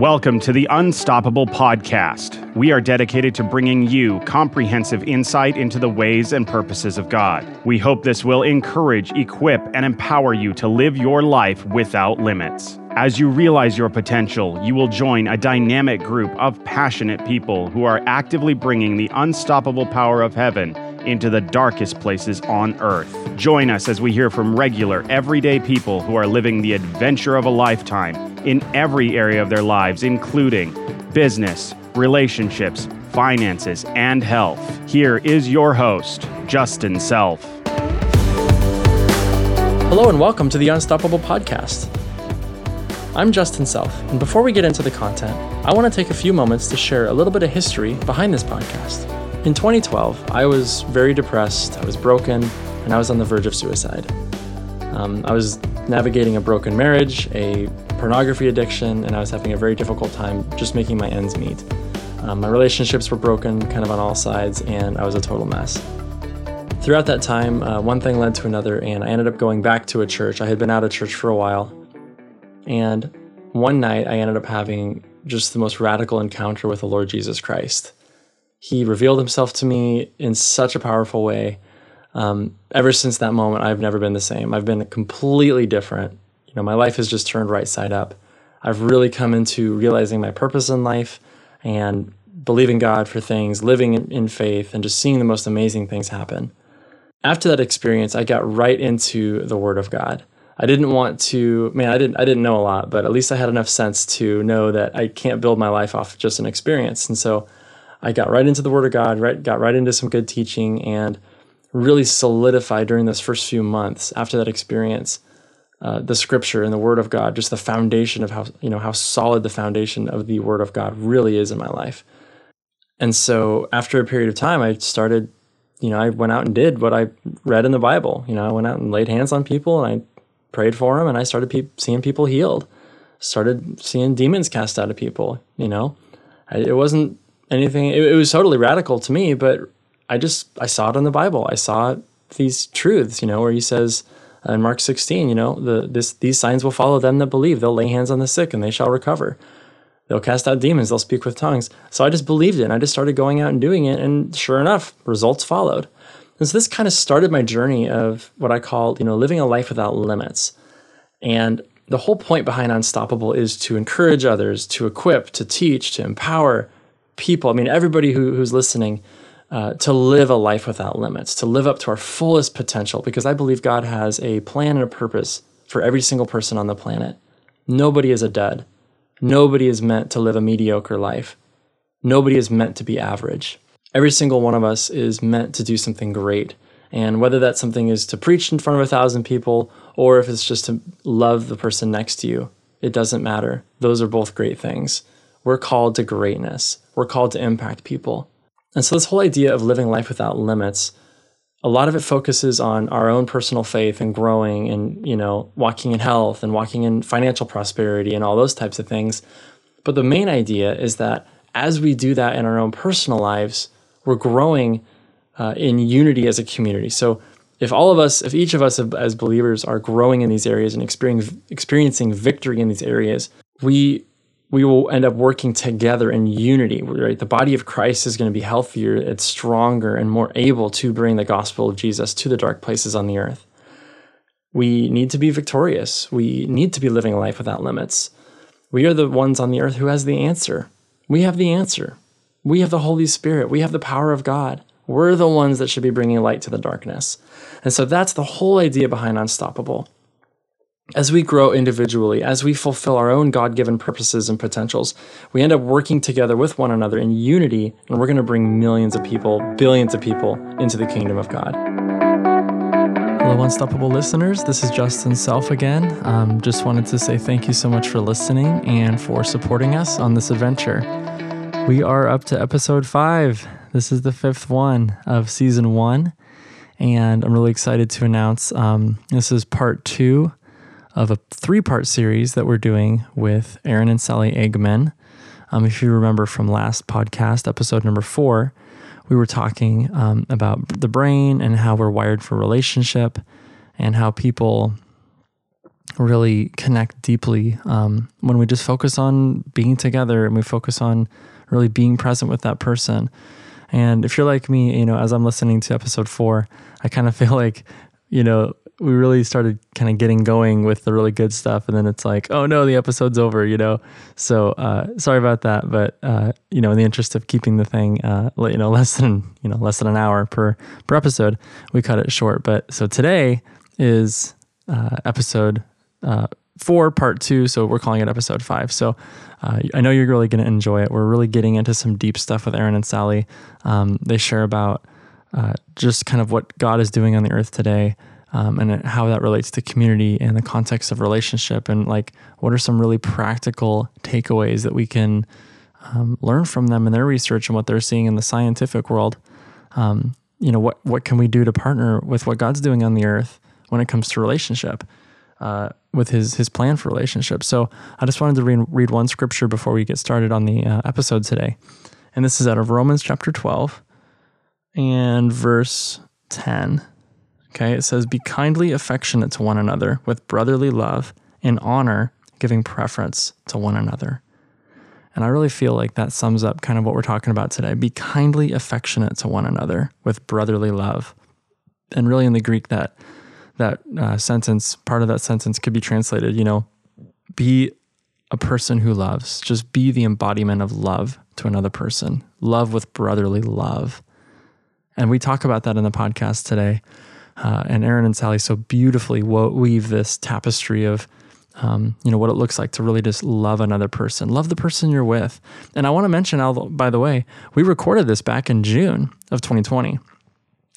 Welcome to the Unstoppable Podcast. We are dedicated to bringing you comprehensive insight into the ways and purposes of God. We hope this will encourage, equip, and empower you to live your life without limits. As you realize your potential, you will join a dynamic group of passionate people who are actively bringing the unstoppable power of heaven into the darkest places on earth. Join us as we hear from regular, everyday people who are living the adventure of a lifetime in every area of their lives, including business, relationships, finances, and health. Here is your host, Justin Self. Hello, and welcome to the Unstoppable Podcast. I'm Justin Self, and before we get into the content, I want to take a few moments to share a little bit of history behind this podcast. In 2012, I was very depressed, I was broken, and I was on the verge of suicide. Um, I was navigating a broken marriage, a pornography addiction, and I was having a very difficult time just making my ends meet. Um, my relationships were broken kind of on all sides, and I was a total mess. Throughout that time, uh, one thing led to another, and I ended up going back to a church. I had been out of church for a while, and one night I ended up having just the most radical encounter with the Lord Jesus Christ. He revealed himself to me in such a powerful way. Um, ever since that moment, I've never been the same. I've been completely different you know, my life has just turned right side up. I've really come into realizing my purpose in life and believing God for things, living in, faith, and just seeing the most amazing things happen. After that experience, I got right into the Word of God. I didn't want to, man, I didn't, I didn't know a lot, but at least I had enough sense to know that I can't build my life off just an experience. And so I got right into the Word of God, right, got right into some good teaching, and really solidified during those first few months after that experience uh, the scripture and the word of God, just the foundation of how, you know, how solid the foundation of the word of God really is in my life. And so after a period of time, I started, you know, I went out and did what I read in the Bible. You know, I went out and laid hands on people and I prayed for them and I started pe- seeing people healed, started seeing demons cast out of people, you know. I, it wasn't anything, it, it was totally radical to me, but I just, I saw it in the Bible. I saw these truths, you know, where he says, Uh, in Mark 16, you know, the, this, these signs will follow them that believe. They'll lay hands on the sick and they shall recover. They'll cast out demons. They'll speak with tongues. So I just believed it and I just started going out and doing it. And sure enough, results followed. And so this kind of started my journey of what I call, you know, living a life without limits. And the whole point behind Unstoppable is to encourage others, to equip, to teach, to empower people. I mean, everybody who, who's listening uh, to live a life without limits, to live up to our fullest potential, because I believe God has a plan and a purpose for every single person on the planet. Nobody is a dud. Nobody is meant to live a mediocre life. Nobody is meant to be average. Every single one of us is meant to do something great. And whether that something is to preach in front of a thousand people or if it's just to love the person next to you, it doesn't matter. Those are both great things. We're called to greatness, we're called to impact people. And so, this whole idea of living life without limits, a lot of it focuses on our own personal faith and growing and, you know, walking in health and walking in financial prosperity and all those types of things. But the main idea is that as we do that in our own personal lives, we're growing uh, in unity as a community. So, if all of us, if each of us as believers are growing in these areas and experiencing, experiencing victory in these areas, we we will end up working together in unity, right? The body of Christ is going to be healthier, it's stronger, and more able to bring the gospel of Jesus to the dark places on the earth. We need to be victorious. We need to be living a life without limits. We are the ones on the earth who has the answer. We have the answer. We have the Holy Spirit. We have the power of God. We're the ones that should be bringing light to the darkness. And so that's the whole idea behind Unstoppable as we grow individually, as we fulfill our own God given purposes and potentials, we end up working together with one another in unity, and we're going to bring millions of people, billions of people into the kingdom of God. Hello, Unstoppable listeners. This is Justin Self again. Um, just wanted to say thank you so much for listening and for supporting us on this adventure. We are up to episode five. This is the fifth one of season one, and I'm really excited to announce um, this is part two of a three part series that we're doing with Aaron and Sally Eggman. Um, if you remember from last podcast, episode number four, we were talking um, about the brain and how we're wired for relationship and how people really connect deeply um, when we just focus on being together and we focus on really being present with that person. And if you're like me, you know, as I'm listening to episode four, I kind of feel like, you know, we really started kind of getting going with the really good stuff and then it's like oh no the episode's over you know? So uh, sorry about that but uh, you know in the interest of keeping the thing uh, you know less than you know less than an hour per per episode we cut it short. But so today is uh, episode uh, four part two so we're calling it episode five. So uh, i know you're really going to enjoy it. We're really getting into some deep stuff with aaron and sally. Um, they share about just kind of what god is doing on the earth today um, and how that relates to community and the context of relationship. And like what are some really practical takeaways that we can um, learn from them in their research and what they're seeing in the scientific world? Um, you know what what can we do to partner with what god's doing on the earth when it comes to relationship uh, with his his plan for relationship? So i just wanted to read, read one scripture before we get started on the uh, episode today. And this is out of romans chapter 12 and verse 10 Okay, it says, Be kindly affectionate to one another with brotherly love, in honor, giving preference to one another. And I really feel like that sums up kind of what we're talking about today. Be kindly affectionate to one another with brotherly love. And really, in the Greek, that that uh, sentence, part of that sentence could be translated, you know, be a person who loves. Just be the embodiment of love to another person. Love with brotherly love. And we talk about that in the podcast today. Uh, and Aaron and Sally so beautifully wo- weave this tapestry of, um, you know, what it looks like to really just love another person, love the person you're with. And I want to mention, by the way, we recorded this back in June of 2020.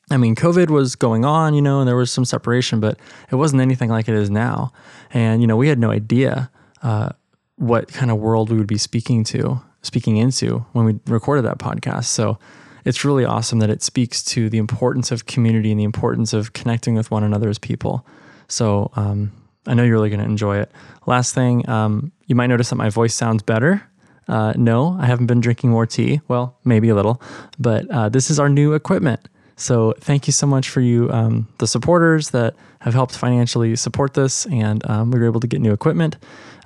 I mean, COVID was going on, you know, and there was some separation, but it wasn't anything like it is now. And, you know, we had no idea uh, what kind of world we would be speaking to, speaking into when we recorded that podcast. So, it's really awesome that it speaks to the importance of community and the importance of connecting with one another as people. So um, I know you're really going to enjoy it. Last thing, um, you might notice that my voice sounds better. Uh, no, I haven't been drinking more tea. Well, maybe a little, but uh, this is our new equipment. So thank you so much for you, um, the supporters that have helped financially support this, and um, we were able to get new equipment.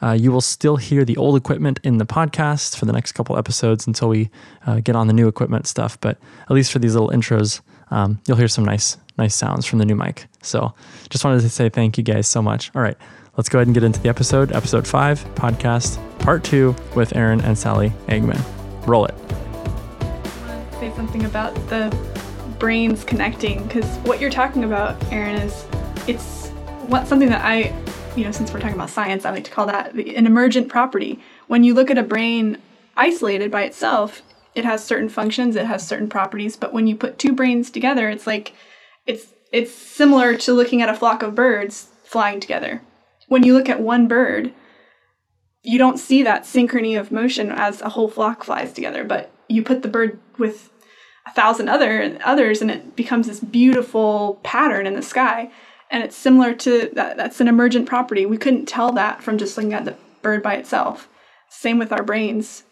Uh, you will still hear the old equipment in the podcast for the next couple episodes until we uh, get on the new equipment stuff. But at least for these little intros, um, you'll hear some nice, nice sounds from the new mic. So just wanted to say thank you guys so much. All right, let's go ahead and get into the episode, episode five, podcast part two with Aaron and Sally Eggman. Roll it. Say something about the brains connecting because what you're talking about, Aaron, is it's what something that I you know, since we're talking about science, I like to call that an emergent property. When you look at a brain isolated by itself, it has certain functions, it has certain properties, but when you put two brains together, it's like it's it's similar to looking at a flock of birds flying together. When you look at one bird, you don't see that synchrony of motion as a whole flock flies together, but you put the bird with a thousand other others and it becomes this beautiful pattern in the sky. And it's similar to that that's an emergent property. We couldn't tell that from just looking at the bird by itself. Same with our brains.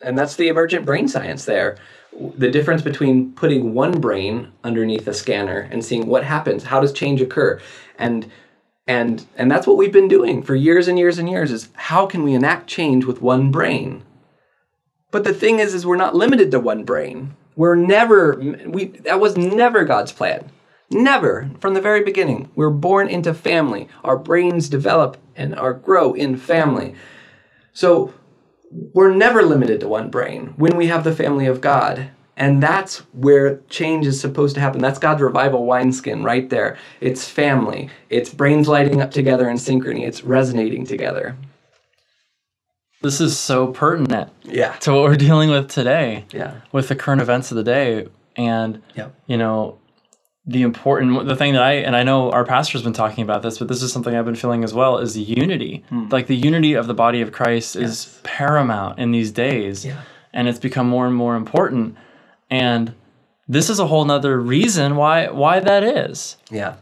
And that's the emergent brain science there. The difference between putting one brain underneath a scanner and seeing what happens how does change occur. And and and that's what we've been doing for years and years and years is how can we enact change with one brain but the thing is is we're not limited to one brain we're never we that was never god's plan Never, from the very beginning. We're born into family. Our brains develop and are grow in family. So we're never limited to one brain when we have the family of God. And that's where change is supposed to happen. That's God's revival wineskin right there. It's family. It's brains lighting up together in synchrony. It's resonating together. This is so pertinent yeah. to what we're dealing with today. Yeah. With the current events of the day. And, yep. you know, the important the thing that I and I know our pastor's been talking about this, but this is something I've been feeling as well is unity. Hmm. Like the unity of the body of Christ yes. is paramount in these days. Yeah. And it's become more and more important. And this is a whole nother reason why why that is. Yeah.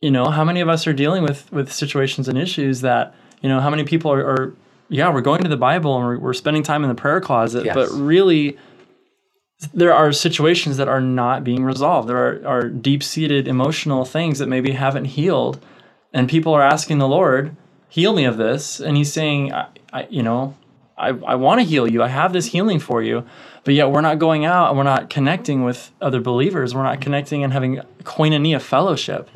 You know, how many of us are dealing with with situations and issues that, you know, how many people are, are yeah, we're going to the Bible and we're, we're spending time in the prayer closet, yes. but really there are situations that are not being resolved. There are, are deep seated emotional things that maybe haven't healed and people are asking the Lord, heal me of this. And he's saying, I, I you know, I, I want to heal you. I have this healing for you. But yet we're not going out and we're not connecting with other believers. We're not connecting and having koinonia fellowship.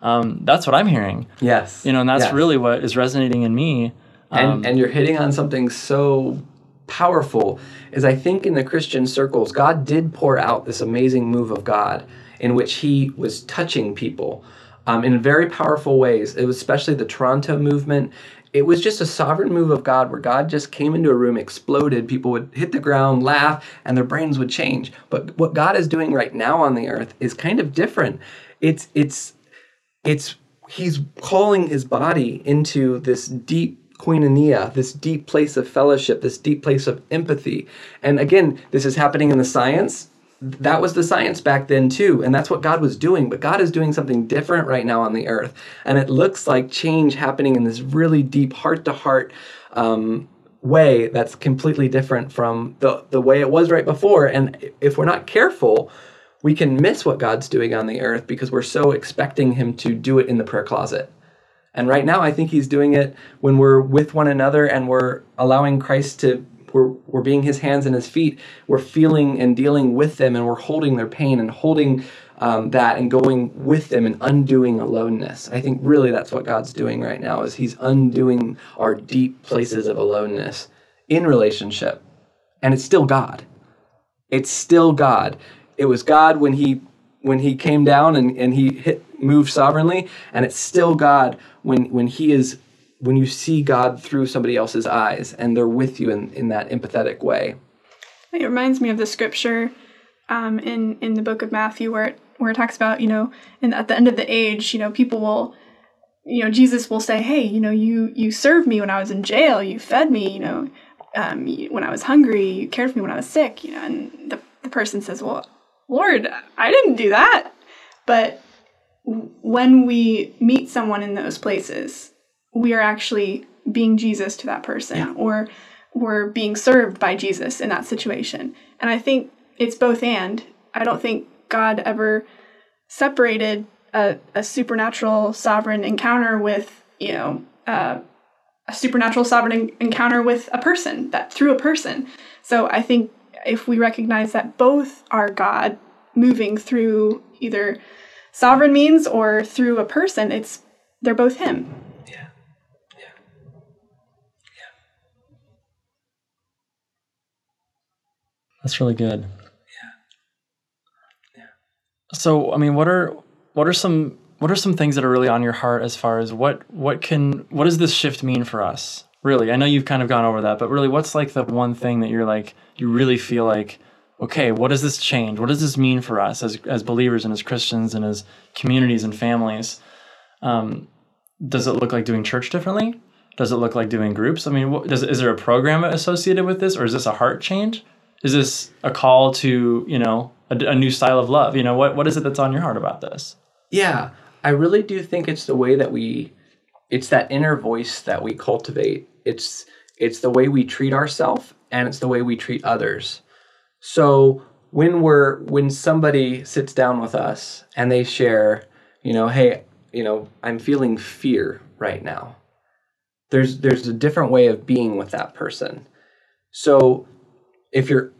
Um, that's what I'm hearing. Yes. You know, and that's Yes. really what is resonating in me. Um, and and you're hitting on something so powerful is I think in the Christian circles God did pour out this amazing move of God in which he was touching people um, in very powerful ways. It was especially the Toronto movement. It was just a sovereign move of God where God just came into a room exploded people would hit the ground laugh and their brains would change. But what God is doing right now on the earth is kind of different. It's it's it's he's calling his body into this deep koinonia, this deep place of fellowship, this deep place of empathy. And again, this is happening in the science. That was the science back then too, and that's what God was doing. But God is doing something different right now on the earth, and it looks like change happening in this really deep, heart-to-heart um, way that's completely different from the the way it was right before. And if we're not careful, we can miss what God's doing on the earth because we're so expecting Him to do it in the prayer closet. And right now, I think He's doing it when we're with one another and we're allowing Christ to, we're, we're being His hands and His feet. We're feeling and dealing with them and we're holding their pain and holding um, that and going with them and undoing aloneness. I think really that's what God's doing right now is He's undoing our deep places of aloneness in relationship. And it's still God it's still God. It was God when he when he came down and, and he hit moved sovereignly, and it's still God when when he is when you see God through somebody else's eyes and they're with you in, in that empathetic way. It reminds me of the scripture um, in in the book of Matthew where it, where it talks about you know, and at the end of the age, you know, people will, you know, Jesus will say, hey, you know, you you served me when I was in jail, you fed me, you know, um, when I was hungry, you cared for me when I was sick, you know, and the the person says, well, Lord, I didn't do that, but when we meet someone in those places, we are actually being Jesus to that person, Yeah. or we're being served by Jesus in that situation. And I think it's both and. I don't think God ever separated a, a supernatural sovereign encounter with, you know, uh, a supernatural sovereign en- encounter with a person, that through a person. So I think if we recognize that both are God moving through either sovereign means or through a person, it's they're both Him. Yeah. Yeah. Yeah. That's really good. Yeah. Yeah. So, I mean, what are what are some what are some things that are really on your heart as far as what what can what does this shift mean for us? Really, I know you've kind of gone over that, but really, what's like the one thing that you're like you really feel like, okay, what does this change? What does this mean for us as as believers and as Christians and as communities and families? Um, does it look like doing church differently? Does it look like doing groups? I mean, what, does is there a program associated with this, or is this a heart change? Is this a call to you know a, a new style of love? You know, what what is it that's on your heart about this? Yeah, I really do think it's the way that we it's that inner voice that we cultivate. It's it's the way we treat ourselves and it's the way we treat others. So when we're when somebody sits down with us and they share, you know, hey, you know, I'm feeling fear right now. There's there's a different way of being with that person. So if you're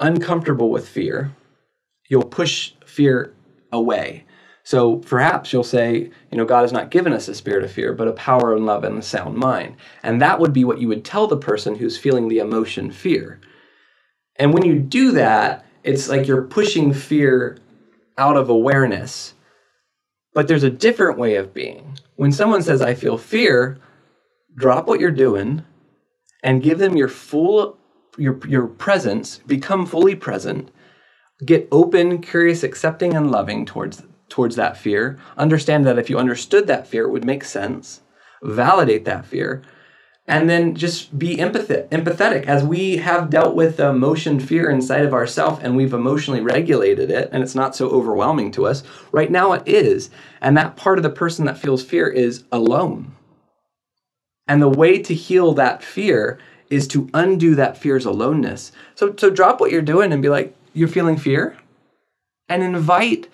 uncomfortable with fear, you'll push fear away. So perhaps you'll say, you know, God has not given us a spirit of fear, but a power and love and a sound mind. And that would be what you would tell the person who's feeling the emotion fear. And when you do that, it's like you're pushing fear out of awareness. But there's a different way of being. When someone says, I feel fear, drop what you're doing and give them your full your your presence, become fully present, get open, curious, accepting and loving towards towards that fear. Understand that if you understood that fear, it would make sense. Validate that fear. And then just be empathetic, empathetic as we have dealt with uh, emotion fear inside of ourselves and we've emotionally regulated it and it's not so overwhelming to us. Right now it is. And that part of the person that feels fear is alone. And the way to heal that fear is to undo that fear's aloneness. So, so drop what you're doing and be like, you're feeling fear? And invite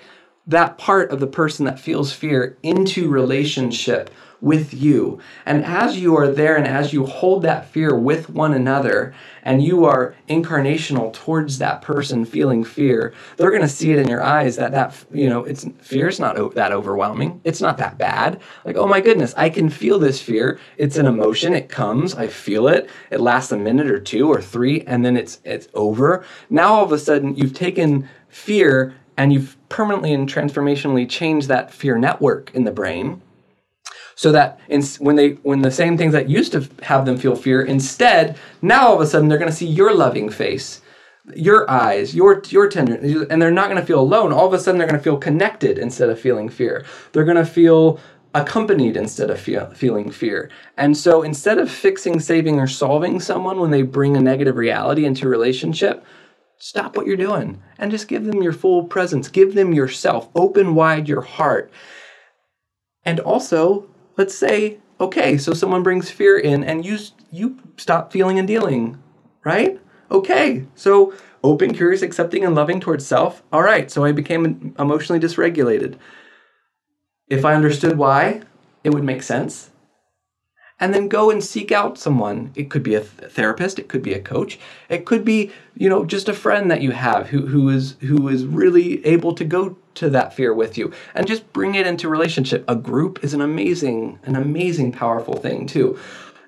that part of the person that feels fear into relationship with you. And as you are there and as you hold that fear with one another and you are incarnational towards that person feeling fear, they're going to see it in your eyes that that you know, it's fear's not o- that overwhelming. It's not that bad. Like, "Oh my goodness, I can feel this fear. It's an emotion. It comes. I feel it. It lasts a minute or two or 3 and then it's it's over." Now all of a sudden you've taken fear and you've permanently and transformationally changed that fear network in the brain so that in, when they when the same things that used to have them feel fear instead now all of a sudden they're going to see your loving face your eyes your your tender and they're not going to feel alone. All of a sudden they're going to feel connected instead of feeling fear. They're going to feel accompanied instead of feel, feeling fear. And so instead of fixing saving or solving someone when they bring a negative reality into a relationship stop what you're doing and just give them your full presence. Give them yourself. Open wide your heart. And also let's say okay so someone brings fear in and you you stop feeling and dealing right? Okay so open curious accepting and loving towards self. All right so i became emotionally dysregulated. If i understood why it would make sense and then go and seek out someone. It could be a th- therapist it could be a coach it could be you know just a friend that you have who, who is who is really able to go to that fear with you. And just bring it into relationship. A group is an amazing an amazing powerful thing too.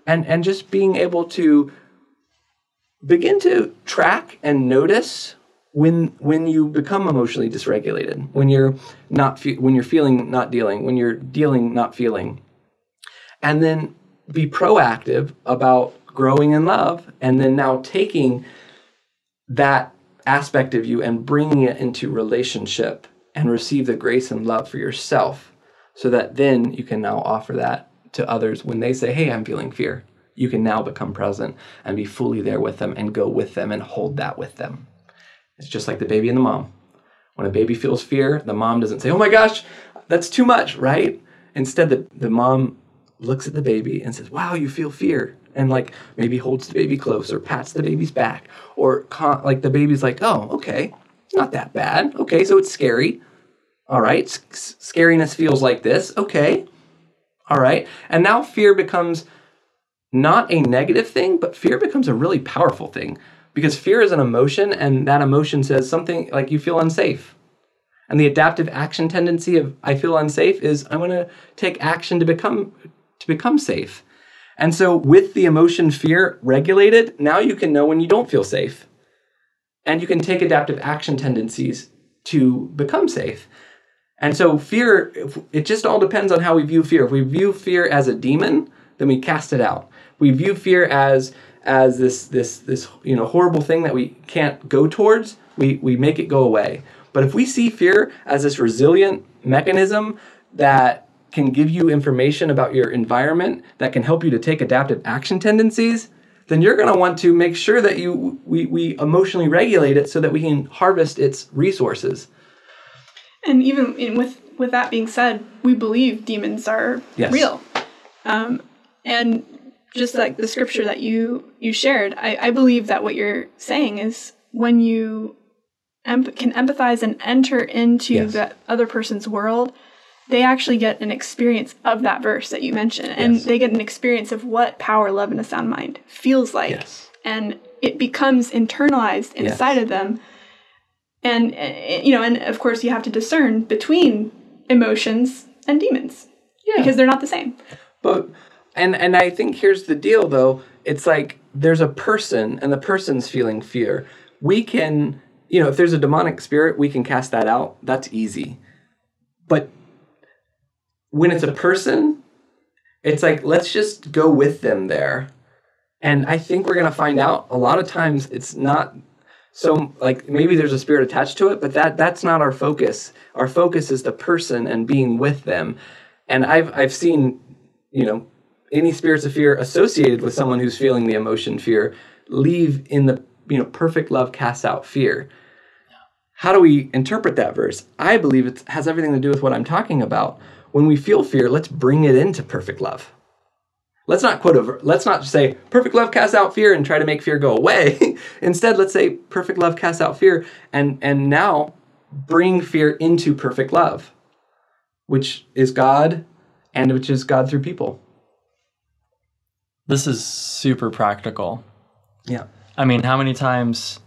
And and just being able to begin to track and notice when when you become emotionally dysregulated when you're not fe- when you're feeling not dealing when you're dealing not feeling. And then be proactive about growing in love and then now taking that aspect of you and bringing it into relationship and receive the grace and love for yourself so that then you can now offer that to others when they say hey i'm feeling fear. You can now become present and be fully there with them and go with them and hold that with them. It's just like the baby and the mom. When a baby feels fear the mom doesn't say oh my gosh that's too much right? Instead the, the mom looks at the baby and says, Wow, you feel fear. And like maybe holds the baby close or pats the baby's back. Or con- like the baby's like, Oh, okay, not that bad. Okay, so it's scary. All right, S- scariness feels like this. Okay. All right. And now fear becomes not a negative thing, but fear becomes a really powerful thing because fear is an emotion and that emotion says something like you feel unsafe. And the adaptive action tendency of I feel unsafe is I want to take action to become to become safe. And so, with the emotion fear regulated, now you can know when you don't feel safe. And you can take adaptive action tendencies to become safe. And so, fear, it just all depends on how we view fear. If we view fear as a demon, then we cast it out. We view fear as as this this this you know horrible thing that we can't go towards, we, we make it go away. But if we see fear as this resilient mechanism that can give you information about your environment that can help you to take adaptive action tendencies, then you're going to want to make sure that you we, we emotionally regulate it so that we can harvest its resources. And even in, with with that being said, we believe demons are Yes. real. Um, and just like the scripture that you you shared, I, I believe that what you're saying is when you em- can empathize and enter into Yes. the other person's world, they actually get an experience of that verse that you mentioned, and Yes. they get an experience of what power, love, and a sound mind feels like, Yes. and it becomes internalized inside of them. And uh, you know, and of course, you have to discern between emotions and demons Yeah. because they're not the same. But and and I think here's the deal though. It's like there's a person and the person's feeling fear. We can, you know, if there's a demonic spirit, we can cast that out. That's easy. But when it's a person, it's like let's just go with them there. And I think we're going to find out a lot of times it's not so like maybe there's a spirit attached to it, but that that's not our focus. Our focus is the person and being with them. And I've I've seen, you know, any spirits of fear associated with someone who's feeling the emotion fear leave in the you know perfect love casts out fear. How do we interpret that verse? I believe it has everything to do with what I'm talking about. When we feel fear, let's bring it into perfect love. Let's not quote over. Let's not say perfect love casts out fear and try to make fear go away. Instead, let's say perfect love casts out fear, and and now bring fear into perfect love, which is God and which is God through people. This is super practical. Yeah. I mean, how many times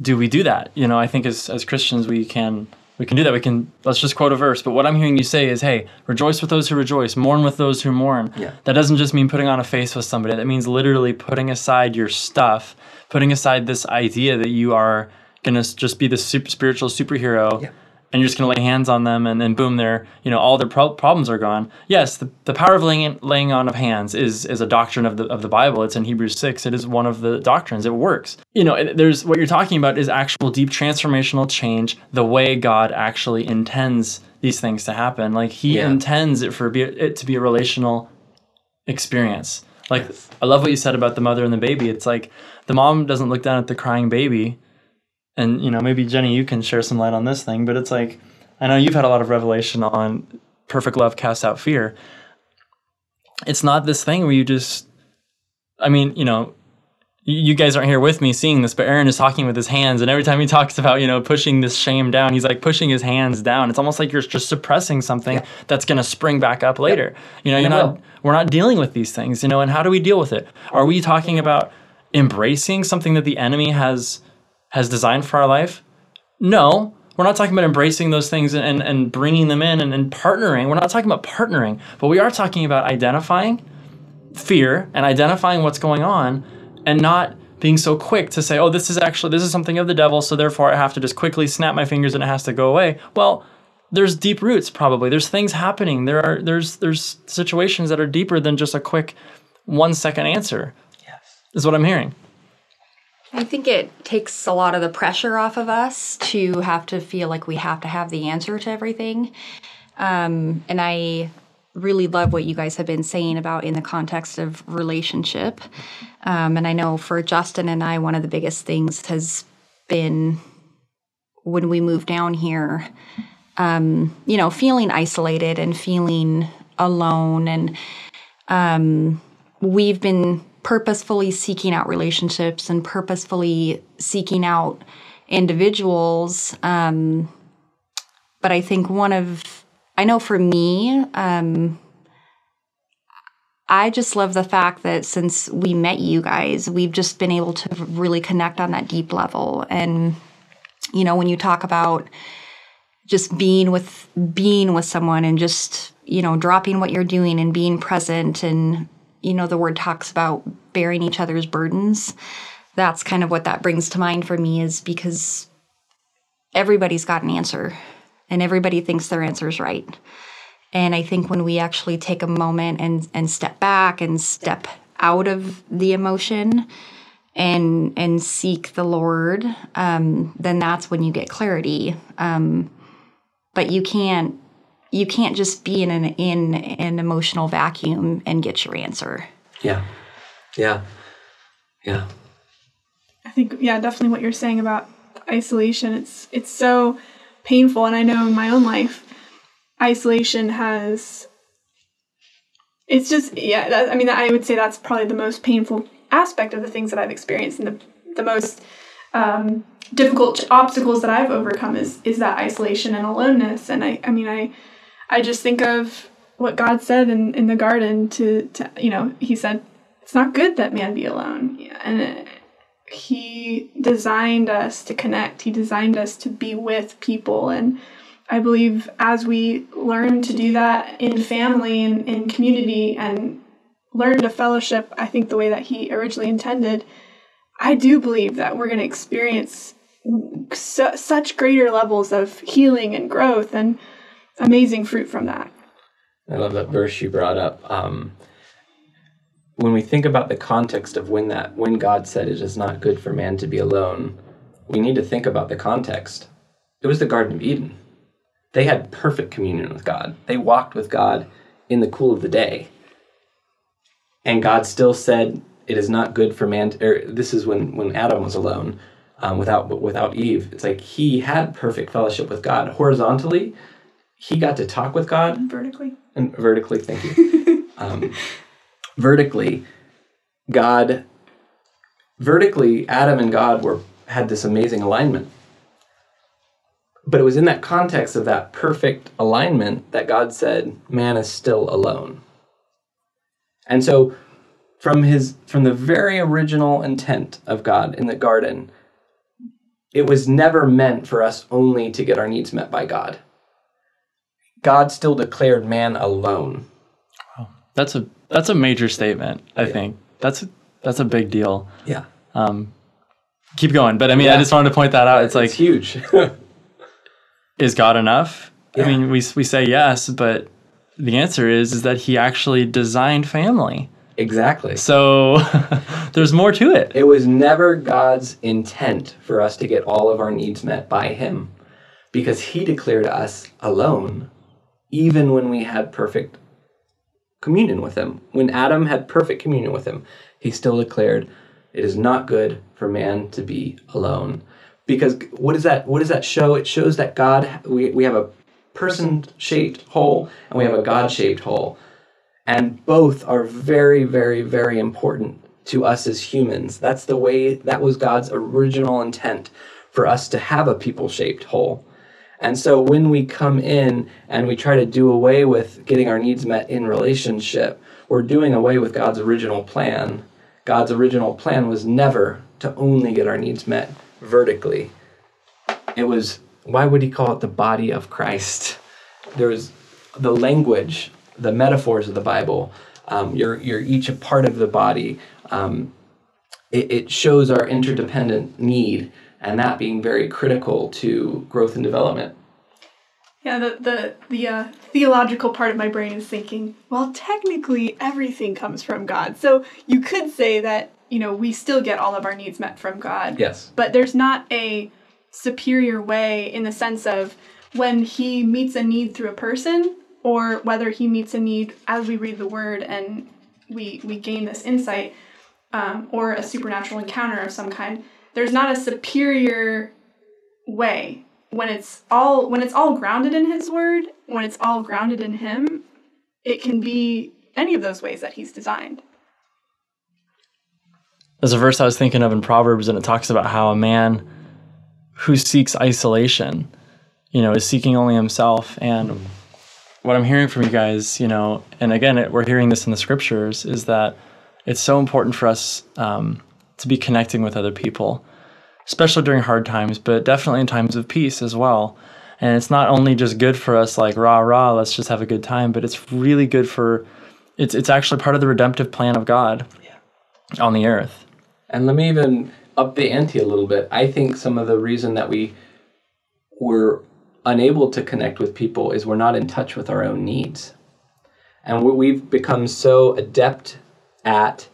do we do that? You know, I think as as Christians we can we can do that. We can let's just quote a verse. But what I'm hearing you say is, hey, rejoice with those who rejoice, mourn with those who mourn. Yeah. That doesn't just mean putting on a face with somebody. That means literally putting aside your stuff, putting aside this idea that you are gonna just be the super spiritual superhero. Yeah. And you're just gonna lay hands on them, and then boom, they're you know all their pro- problems are gone. Yes, the, the power of laying laying on of hands is is a doctrine of the of the Bible. It's in Hebrews six. It is one of the doctrines. It works. You know, there's what you're talking about is actual deep transformational change. The way God actually intends these things to happen. Like He Yeah. intends it for be, it to be a relational experience. Like I love what you said about the mother and the baby. It's like the mom doesn't look down at the crying baby and you know maybe jenny you can share some light on this thing but it's like i know you've had a lot of revelation on perfect love casts out fear. It's not this thing where you just i mean you know, you guys aren't here with me seeing this but aaron is talking with his hands and every time he talks about you know pushing this shame down he's like pushing his hands down. It's almost like you're just suppressing something that's going to spring back up later. You know you're not will. we're not dealing with these things you know and how do we deal with it? Are we talking about embracing something that the enemy has has designed for our life? No. We're not talking about embracing those things and, and, and bringing them in and, and partnering. We're not talking about partnering but we are talking about identifying fear and identifying what's going on and not being so quick to say oh this is actually this is something of the devil so therefore i have to just quickly snap my fingers and it has to go away. Well there's deep roots probably. There's things happening. There are there's there's situations that are deeper than just a quick one second answer Yes. is what i'm hearing I think it takes a lot of the pressure off of us to have to feel like we have to have the answer to everything. Um, and I really love what you guys have been saying about in the context of relationship. Um, and I know for Justin and I, one of the biggest things has been when we moved down here, um, you know, feeling isolated and feeling alone. And um, we've been purposefully seeking out relationships and purposefully seeking out individuals. Um, but I think one of, I know for me, um, I just love the fact that since we met you guys, we've just been able to really connect on that deep level. And, you know, when you talk about just being with being with someone and just you know dropping what you're doing and being present and you know the word talks about bearing each other's burdens. That's kind of what that brings to mind for me is because everybody's got an answer and everybody thinks their answer is right. And i think when we actually take a moment and and step back and step out of the emotion and and seek the lord um, then that's when you get clarity. Um, but you can't you can't just be in an in an emotional vacuum and get your answer. Yeah. Yeah. Yeah. I think yeah, definitely what you're saying about isolation. It's it's so painful, and I know in my own life, isolation has. It's just yeah. That, I mean, I would say that's probably the most painful aspect of the things that I've experienced, and the the most um, difficult obstacles that I've overcome is is that isolation and aloneness. And I I mean I I just think of what God said in, in the garden to to you know He said it's not good that man be alone, and it, He designed us to connect. He designed us to be with people, and I believe as we learn to do that in family and in community and learn to fellowship, I think the way that He originally intended. I do believe that we're going to experience su- such greater levels of healing and growth and amazing fruit from that. I love that verse you brought up. Um, when we think about the context of when that when God said it is not good for man to be alone, we need to think about the context. It was the Garden of Eden. They had perfect communion with God. They walked with God in the cool of the day. And God still said it is not good for man. To, or this is when when Adam was alone, um, without without Eve. It's like he had perfect fellowship with God horizontally. He got to talk with God Vertically. and vertically thank you um, vertically god vertically adam and god were had this amazing alignment but it was in that context of that perfect alignment that God said, man is still alone. And so from his from the very original intent of God in the garden, it was never meant for us only to get our needs met by God. God still declared man alone. That's a that's a major statement. I think that's a, that's a big deal. Yeah. Um, keep going, but I mean, Yeah. I just wanted to point that out. It's like, it's huge. is God enough? I mean, we we say yes, but the answer is is that He actually designed family. exactly. So there's more to it. It was never God's intent for us to get all of our needs met by Him because He declared us alone, even when we had perfect communion with Him. When Adam had perfect communion with Him, He still declared, It is not good for man to be alone. Because what does that what does that show? It shows that God we, we have a person shaped hole and we have a God shaped hole. And both are very, very, very important to us as humans. That's the way, that was God's original intent for us to have a people shaped hole. And so when we come in and we try to do away with getting our needs met in relationship, we're doing away with God's original plan. God's original plan was never to only get our needs met vertically. It was, why would he call it the body of Christ? There was the language, the metaphors of the Bible. Um, you're, you're each a part of the body. Um, it, it shows our interdependent need, and that being very critical to growth and development. Yeah, the the the uh, theological part of my brain is thinking, well, technically everything comes from God. So you could say that you know we still get all of our needs met from God. Yes. But there's not a superior way in the sense of when He meets a need through a person, or whether He meets a need as we read the Word and we we gain this insight, um, or a supernatural encounter of some kind. There's not a superior way when it's all when it's all grounded in his word when it's all grounded in him it can be any of those ways that he's designed There's a verse I was thinking of in Proverbs, and it talks about how a man who seeks isolation, you know, is seeking only himself. And what I'm hearing from you guys, you know, and again, it, we're hearing this in the scriptures, is that it's so important for us um, to be connecting with other people, especially during hard times, but definitely in times of peace as well. And it's not only just good for us, like rah rah, let's just have a good time, but it's really good for. It's it's actually part of the redemptive plan of God on the earth. And let me even up the ante a little bit. I think some of the reason that we were unable to connect with people is we're not in touch with our own needs. And we- we've become so adept at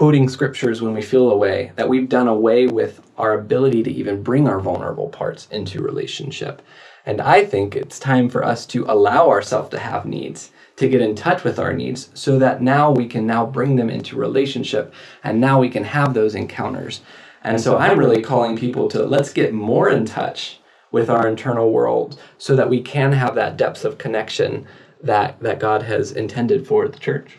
quoting scriptures when we feel away that we've done away with our ability to even bring our vulnerable parts into relationship. And I think it's time for us to allow ourselves to have needs, to get in touch with our needs, so that now we can now bring them into relationship and now we can have those encounters. And so I'm really calling people to let's get more in touch with our internal world so that we can have that depth of connection that, that God has intended for the church.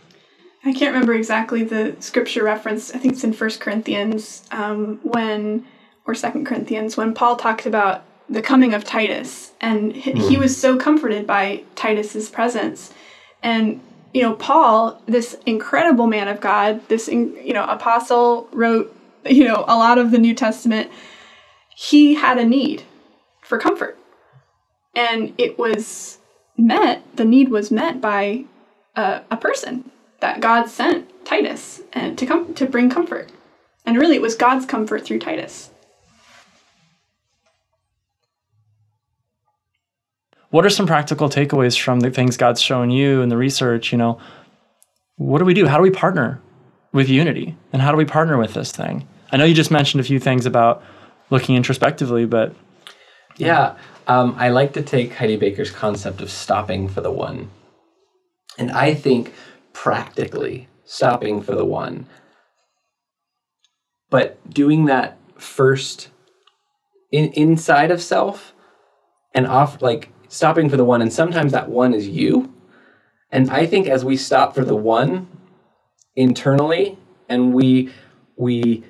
I can't remember exactly the scripture reference. I think it's in first corinthians um, when or second corinthians when paul talked about the coming of titus and he, he was so comforted by titus's presence. And you know paul this incredible man of god this you know apostle wrote you know a lot of the new testament he had a need for comfort. And it was met the need was met by a, a person that god sent titus and to come to bring comfort and really it was god's comfort through titus what are some practical takeaways from the things God's shown you and the research? You know, what do we do? How do we partner with unity? And how do we partner with this thing? I know you just mentioned a few things about looking introspectively, but Yeah, um, I like to take Heidi Baker's concept of stopping for the one. And I think practically stopping for the one, but doing that first in, inside of self and off, like stopping for the one. And sometimes that one is you. And I think as we stop for the one internally and we, we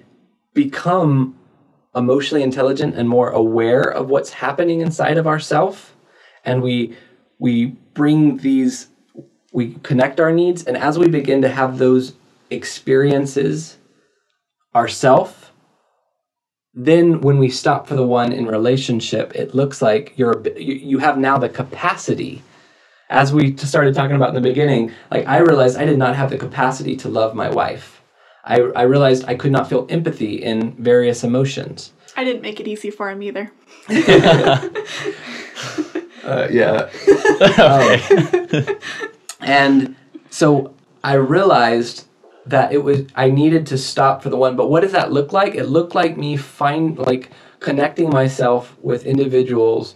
become emotionally intelligent and more aware of what's happening inside of ourself and we we bring these we connect our needs and as we begin to have those experiences ourself then when we stop for the one in relationship it looks like you're you you have now the capacity as we started talking about in the beginning like i realized i did not have the capacity to love my wife I, I realized I could not feel empathy in various emotions. I didn't make it easy for him either. Uh, yeah. and so I realized that it was I needed to stop for the one. But what does that look like? It looked like me find like connecting myself with individuals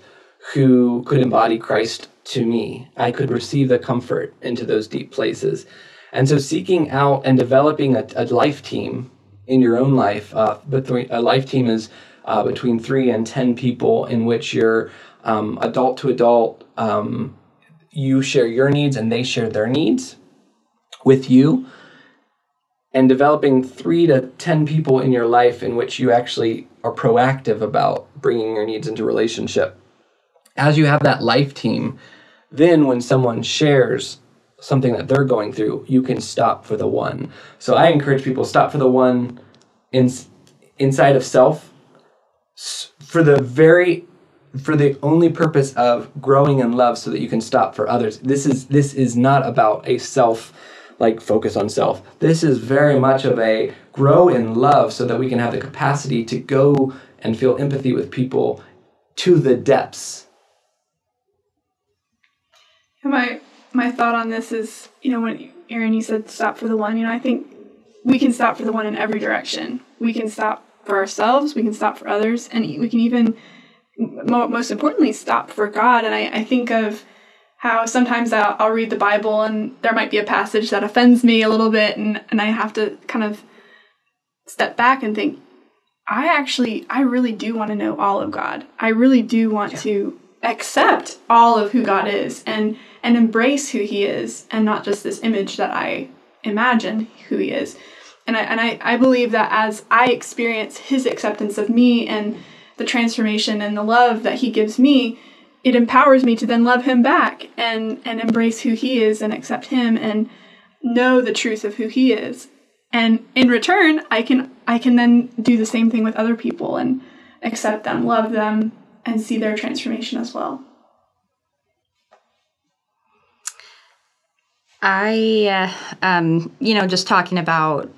who could embody Christ to me. I could receive the comfort into those deep places. And so seeking out and developing a, a life team in your own life, uh, between, a life team is uh, between three and 10 people in which you're um, adult to adult, um, you share your needs and they share their needs with you. And developing three to 10 people in your life in which you actually are proactive about bringing your needs into relationship. As you have that life team, then when someone shares something that they're going through, you can stop for the one. So I encourage people stop for the one in, inside of self for the very for the only purpose of growing in love so that you can stop for others. This is this is not about a self like focus on self. This is very much of a grow in love so that we can have the capacity to go and feel empathy with people to the depths. My my thought on this is, you know, when Aaron you said stop for the one, you know, I think we can stop for the one in every direction. We can stop for ourselves, we can stop for others, and we can even most importantly stop for God. And I, I think of how sometimes I'll, I'll, read the Bible and there might be a passage that offends me a little bit, and, and I have to kind of step back and think, I actually, I really do want to know all of God. I really do want yeah. to accept all of who God is and and embrace who He is, and not just this image that I imagine who He is. And I and I, I believe that as I experience His acceptance of me and the transformation and the love that He gives me, it empowers me to then love him back and and embrace who he is and accept him and know the truth of who he is. And in return i can i can then do the same thing with other people and accept them love them and see their transformation as well. I uh, um you know just talking about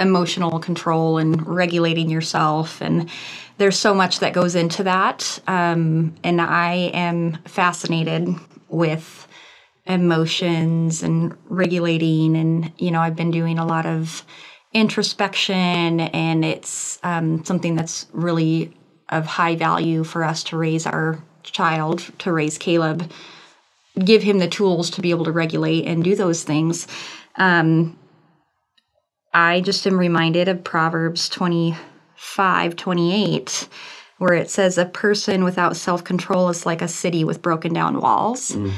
emotional control and regulating yourself and there's so much that goes into that. Um, and I am fascinated with emotions and regulating. And, you know, I've been doing a lot of introspection, and it's um, something that's really of high value for us to raise our child, to raise Caleb, give him the tools to be able to regulate and do those things. Um, I just am reminded of Proverbs 20 528 where it says a person without self-control is like a city with broken down walls mm.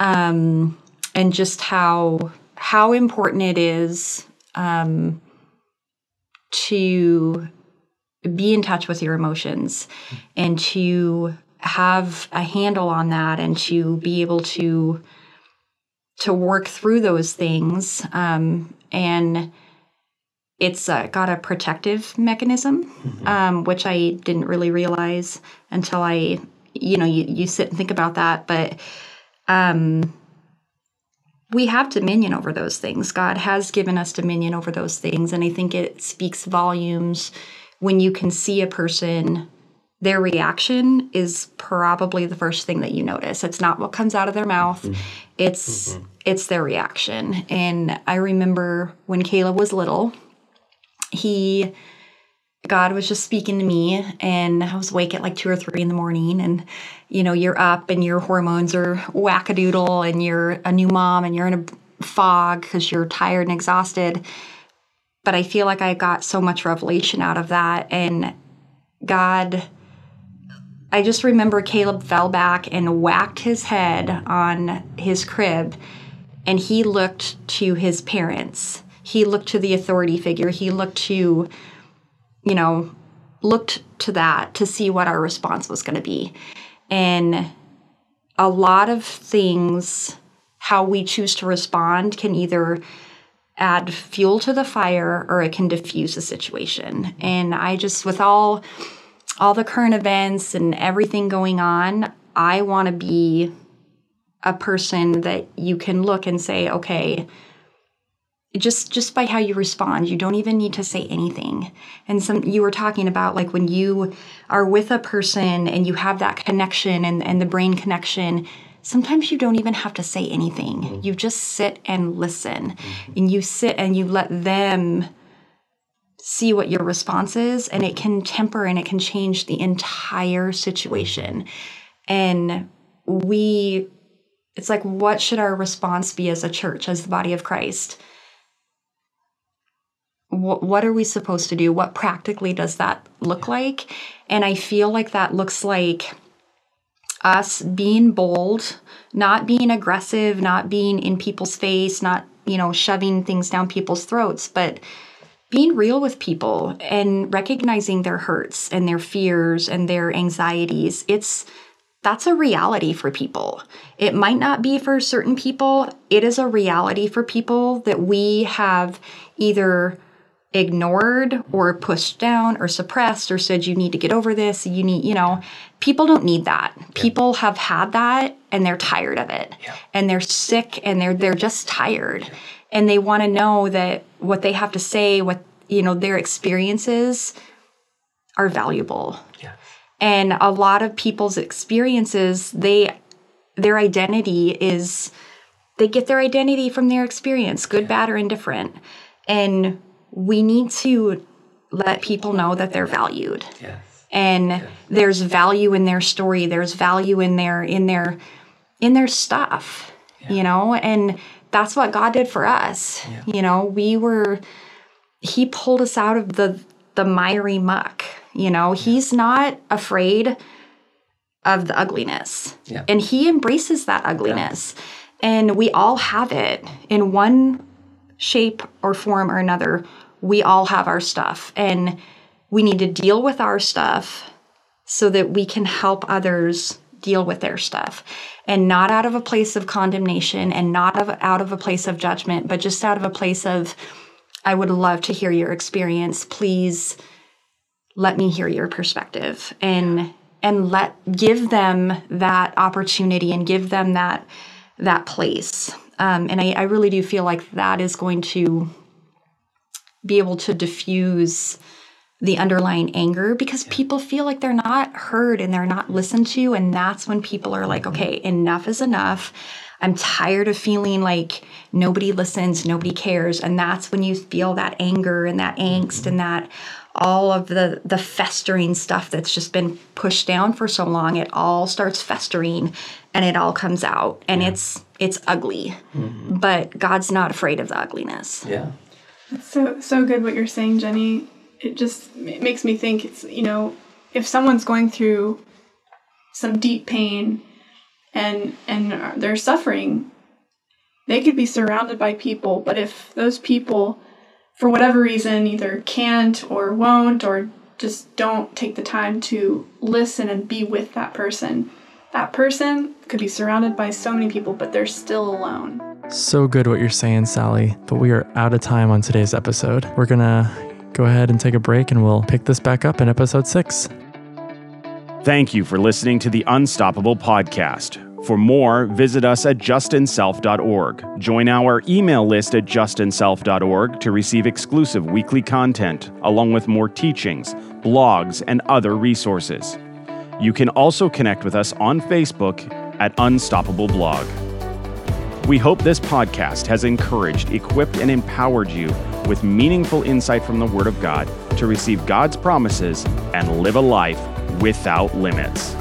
um, and just how how important it is um, to be in touch with your emotions and to have a handle on that and to be able to to work through those things um, and it's uh, got a protective mechanism, mm-hmm. um, which I didn't really realize until I, you know, you, you sit and think about that. But um, we have dominion over those things. God has given us dominion over those things. And I think it speaks volumes when you can see a person, their reaction is probably the first thing that you notice. It's not what comes out of their mouth, mm-hmm. it's. Mm-hmm. It's their reaction. And I remember when Caleb was little, he God was just speaking to me, and I was awake at like two or three in the morning. And you know, you're up, and your hormones are wackadoodle, and you're a new mom, and you're in a fog because you're tired and exhausted. But I feel like I got so much revelation out of that, and God. I just remember Caleb fell back and whacked his head on his crib, and he looked to his parents he looked to the authority figure he looked to you know looked to that to see what our response was going to be. And a lot of things, how we choose to respond, can either add fuel to the fire or it can diffuse the situation. And I just, with all all the current events and everything going on, I want to be a person that you can look and say, okay, just just by how you respond you don't even need to say anything. And some you were talking about like when you are with a person and you have that connection and, and the brain connection sometimes you don't even have to say anything. Mm-hmm. you just sit and listen. Mm-hmm. and you sit and you let them see what your response is and it can temper and it can change the entire situation. And we it's like what should our response be as a church as the body of christ what, what are we supposed to do? What practically does that look like? And I feel like that looks like us being bold, not being aggressive, not being in people's face, not, you know, shoving things down people's throats, but being real with people and recognizing their hurts and their fears and their anxieties. It's that's a reality for people. It might not be for certain people. It is a reality for people that we have either ignored or pushed down or suppressed or said you need to get over this. You need you know people don't need that. Yeah. people have had that and they're tired of it. Yeah. and they're sick and they're they're just tired. Yeah. and they want to know that what they have to say what you know their experiences are valuable. And a lot of people's experiences they their identity is they get their identity from their experience good bad or indifferent. And we need to let people know that they're valued. Yes. And yes. there's value in their story, there's value in their in their in their stuff. Yeah. You know, and that's what God did for us. Yeah. You know, we were he pulled us out of the the miry muck. You know, yeah. he's not afraid of the ugliness. And he embraces that ugliness. And we all have it in one shape or form or another, we all have our stuff. And we need to deal with our stuff so that we can help others deal with their stuff and not out of a place of condemnation and not of, out of a place of judgment, but just out of a place of, I would love to hear your experience. Please let me hear your perspective and and let give them that opportunity and give them that that place um, and I, I really do feel like that is going to be able to diffuse the underlying anger because people feel like they're not heard and they're not listened to. And that's when people are like, okay, enough is enough. I'm tired of feeling like nobody listens, nobody cares. And that's when you feel that anger and that angst and that all of the the festering stuff that's just been pushed down for so long it all starts festering and it all comes out and yeah. it's it's ugly mm-hmm. but god's not afraid of the ugliness yeah so so good what you're saying jenny it just it makes me think it's you know if someone's going through some deep pain and and they're suffering they could be surrounded by people but if those people for whatever reason either can't or won't or just don't take the time to listen and be with that person. That person could be surrounded by so many people, but they're still alone. So good what you're saying, Sally, but we are out of time on today's episode. We're gonna go ahead and take a break and we'll pick this back up in episode six. Thank you for listening to the Unstoppable Podcast. For more, visit us at justinself.org. Join our email list at justinself.org to receive exclusive weekly content, along with more teachings, blogs, and other resources. You can also connect with us on Facebook at Unstoppable Blog. We hope this podcast has encouraged, equipped, and empowered you with meaningful insight from the Word of God to receive God's promises and live a life without limits.